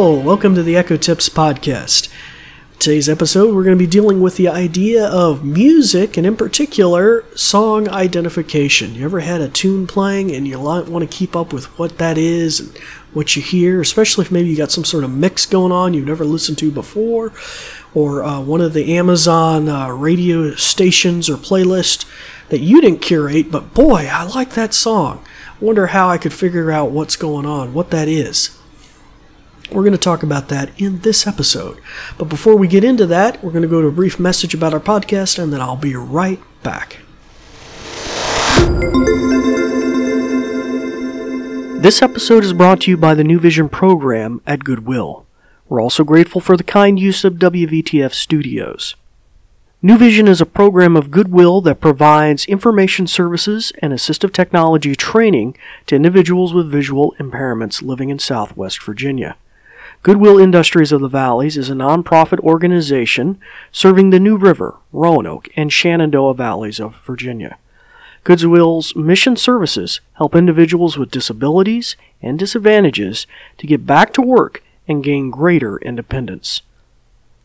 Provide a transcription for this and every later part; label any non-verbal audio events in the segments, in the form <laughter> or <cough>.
Welcome to the Echo Tips podcast. Today's episode, we're going to be dealing with the idea of music and, in particular, song identification. You ever had a tune playing and you want to keep up with what that is and what you hear, especially if maybe you got some sort of mix going on you've never listened to before, or uh, one of the Amazon uh, radio stations or playlist that you didn't curate, but boy, I like that song. Wonder how I could figure out what's going on, what that is. We're going to talk about that in this episode. But before we get into that, we're going to go to a brief message about our podcast, and then I'll be right back. This episode is brought to you by the New Vision program at Goodwill. We're also grateful for the kind use of WVTF Studios. New Vision is a program of Goodwill that provides information services and assistive technology training to individuals with visual impairments living in Southwest Virginia. Goodwill Industries of the Valleys is a nonprofit organization serving the New River, Roanoke, and Shenandoah valleys of Virginia. Goodwill's mission services help individuals with disabilities and disadvantages to get back to work and gain greater independence.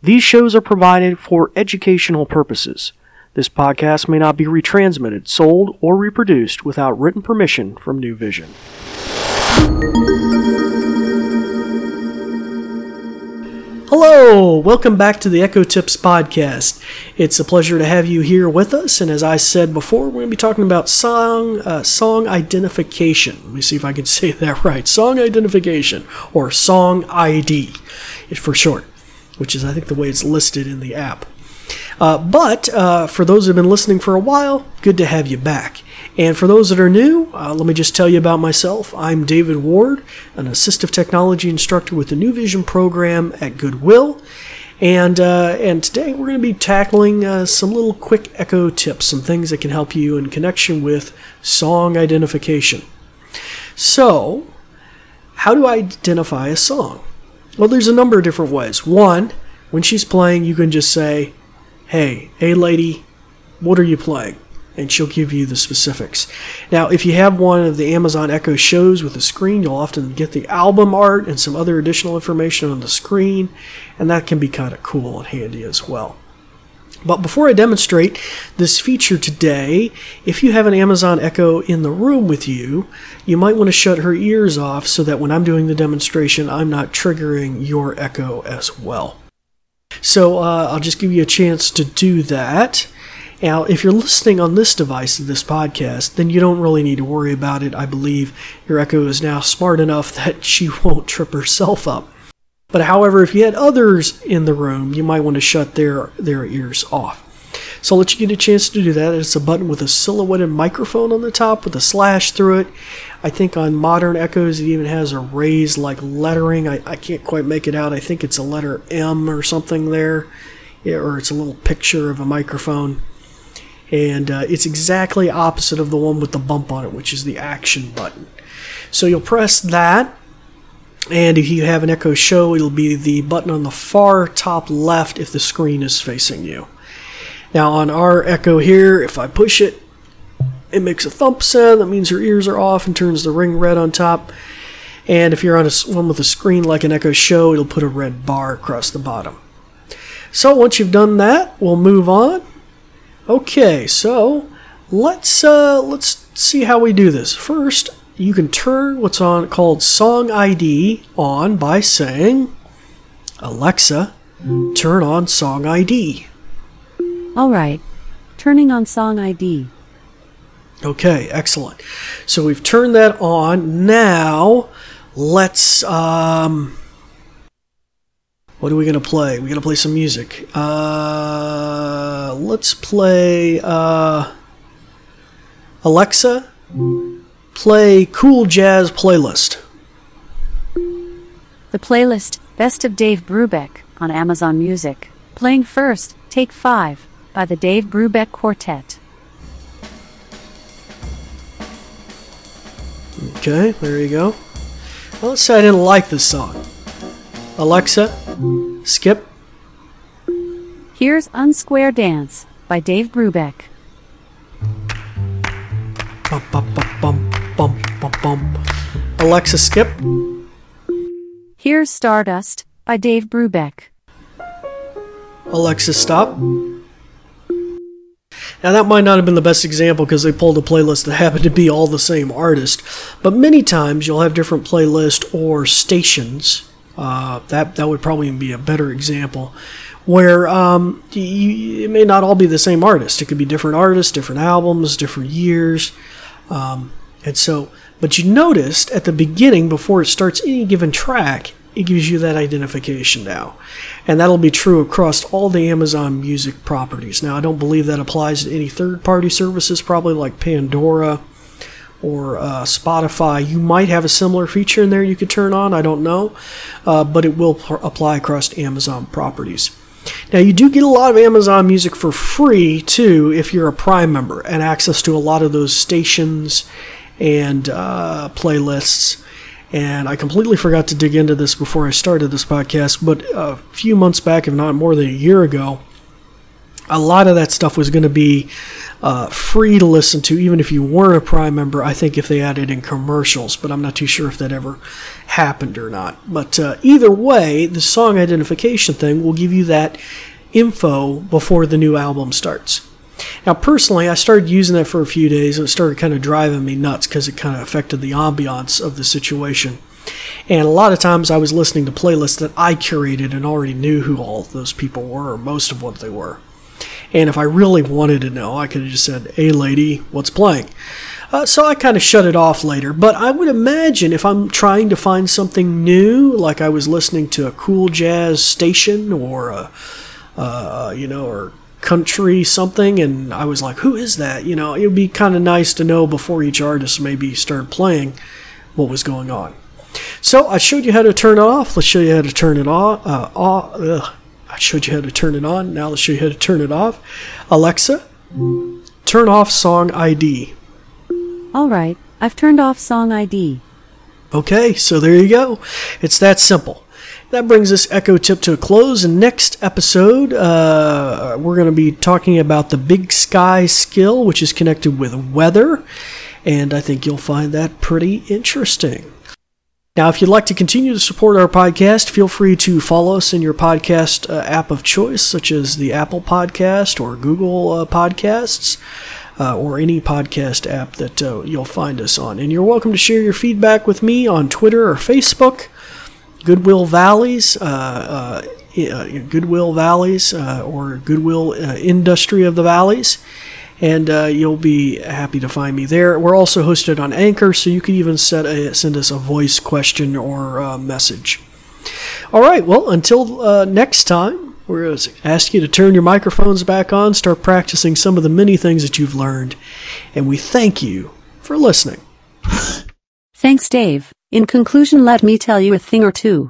These shows are provided for educational purposes. This podcast may not be retransmitted, sold, or reproduced without written permission from New Vision. Hello, welcome back to the Echo Tips podcast. It's a pleasure to have you here with us, and as I said before, we're going to be talking about song uh, song identification. Let me see if I can <laughs> say that right. Song identification or song ID, for short, which is I think the way it's listed in the app. Uh, but uh, for those who have been listening for a while, good to have you back. And for those that are new, uh, let me just tell you about myself. I'm David Ward, an assistive technology instructor with the New Vision program at Goodwill. And, uh, and today we're going to be tackling uh, some little quick echo tips, some things that can help you in connection with song identification. So, how do I identify a song? Well, there's a number of different ways. One, when she's playing, you can just say, Hey, hey lady, what are you playing? And she'll give you the specifics. Now, if you have one of the Amazon Echo shows with a screen, you'll often get the album art and some other additional information on the screen, and that can be kind of cool and handy as well. But before I demonstrate this feature today, if you have an Amazon Echo in the room with you, you might want to shut her ears off so that when I'm doing the demonstration, I'm not triggering your Echo as well. So uh, I'll just give you a chance to do that. Now, if you're listening on this device to this podcast, then you don't really need to worry about it. I believe your Echo is now smart enough <laughs> that she won't trip herself up. But however, if you had others in the room, you might want to shut their, their ears off. So I'll let you get a chance to do that. It's a button with a silhouetted microphone on the top with a slash through it. I think on modern Echoes it even has a raised like lettering. I, I can't quite make it out. I think it's a letter M or something there. Yeah, or it's a little picture of a microphone and uh, it's exactly opposite of the one with the bump on it, which is the action button. So you'll press that, and if you have an Echo Show, it'll be the button on the far top left if the screen is facing you. Now on our Echo here, if I push it, it makes a thump sound. That means your ears are off and turns the ring red on top. And if you're on a one with a screen like an Echo Show, it'll put a red bar across the bottom. So once you've done that, we'll move on. Okay, so let's uh, let's see how we do this. First, you can turn what's on called Song ID on by saying, "Alexa, turn on Song ID." All right, turning on Song ID. Okay, excellent. So we've turned that on. Now, let's um, what are we gonna play? We're gonna play some music. Uh, let's play uh, Alexa. Play cool jazz playlist. The playlist Best of Dave Brubeck on Amazon Music. Playing first, Take 5 by the Dave Brubeck Quartet. Okay, there you go. Well, let's say I didn't like this song. Alexa, skip. Here's Unsquare Dance by Dave Brubeck. Bum. Alexa, skip. Here's Stardust by Dave Brubeck. Alexa, stop. Now, that might not have been the best example because they pulled a playlist that <laughs> happened to be all the same artist, but many times you'll have different playlists or stations. Uh, that that would probably be a better example, where um, you, it may not all be the same artist. It could be different artists, different albums, different years, um, and so. But you noticed at the beginning, before it starts any given track, it gives you that identification now. And that'll be true across all the Amazon Music properties. Now, I don't believe that applies to any third party services, probably like Pandora or uh, Spotify. You might have a similar feature in there you could turn on, I don't know, uh, but it will pr- apply across Amazon properties. Now, you do get a lot of Amazon Music for free too if you're a Prime member and access to a lot of those stations and uh, playlists. And I completely forgot to dig into this before I started this podcast, but a few months back, if not more than a year ago, a lot of that stuff was going to be uh, free to listen to, even if you weren't a Prime member. I think if they added in commercials, but I'm not too sure if that ever happened or not. But uh, either way, the song identification thing will give you that info before the new album starts. Now, personally, I started using that for a few days and it started kind of driving me nuts because it kind of affected the ambiance of the situation. And a lot of times I was listening to playlists that I curated and already knew who all those people were, or most of what they were. And if I really wanted to know, I could have just said, Hey, lady, what's playing? Uh, so I kind of shut it off later. But I would imagine if I'm trying to find something new, like I was listening to a cool jazz station or a, uh, you know, or country something, and I was like, who is that? You know, it would be kind of nice to know before each artist maybe started playing what was going on. So I showed you how to turn it off. Let's show you how to turn it off. Uh, I showed you how to turn it on. Now let's show you how to turn it off. Alexa, turn off song ID. All right, I've turned off song ID. Okay, so there you go. It's that simple. That brings this Echo Tip to a close. And next episode, uh, we're going to be talking about the Big Sky skill, which is connected with weather. And I think you'll find that pretty interesting. Now, if you'd like to continue to support our podcast, feel free to follow us in your podcast uh, app of choice, such as the Apple Podcast or Google uh, Podcasts. Uh, or any podcast app that uh, you'll find us on. And you're welcome to share your feedback with me on Twitter or Facebook. Goodwill Valleys, uh, uh, Goodwill Valleys, or Goodwill Industry of the Valleys, and uh, you'll be happy to find me there. We're also hosted on Anchor, so you can even a, send us a voice question or uh, message. All right, well, until uh, next time, we're going to ask you to turn your microphones back on, start practicing some of the many things that you've learned, and we thank you for listening. Thanks, Dave. In conclusion, let me tell you a thing or two.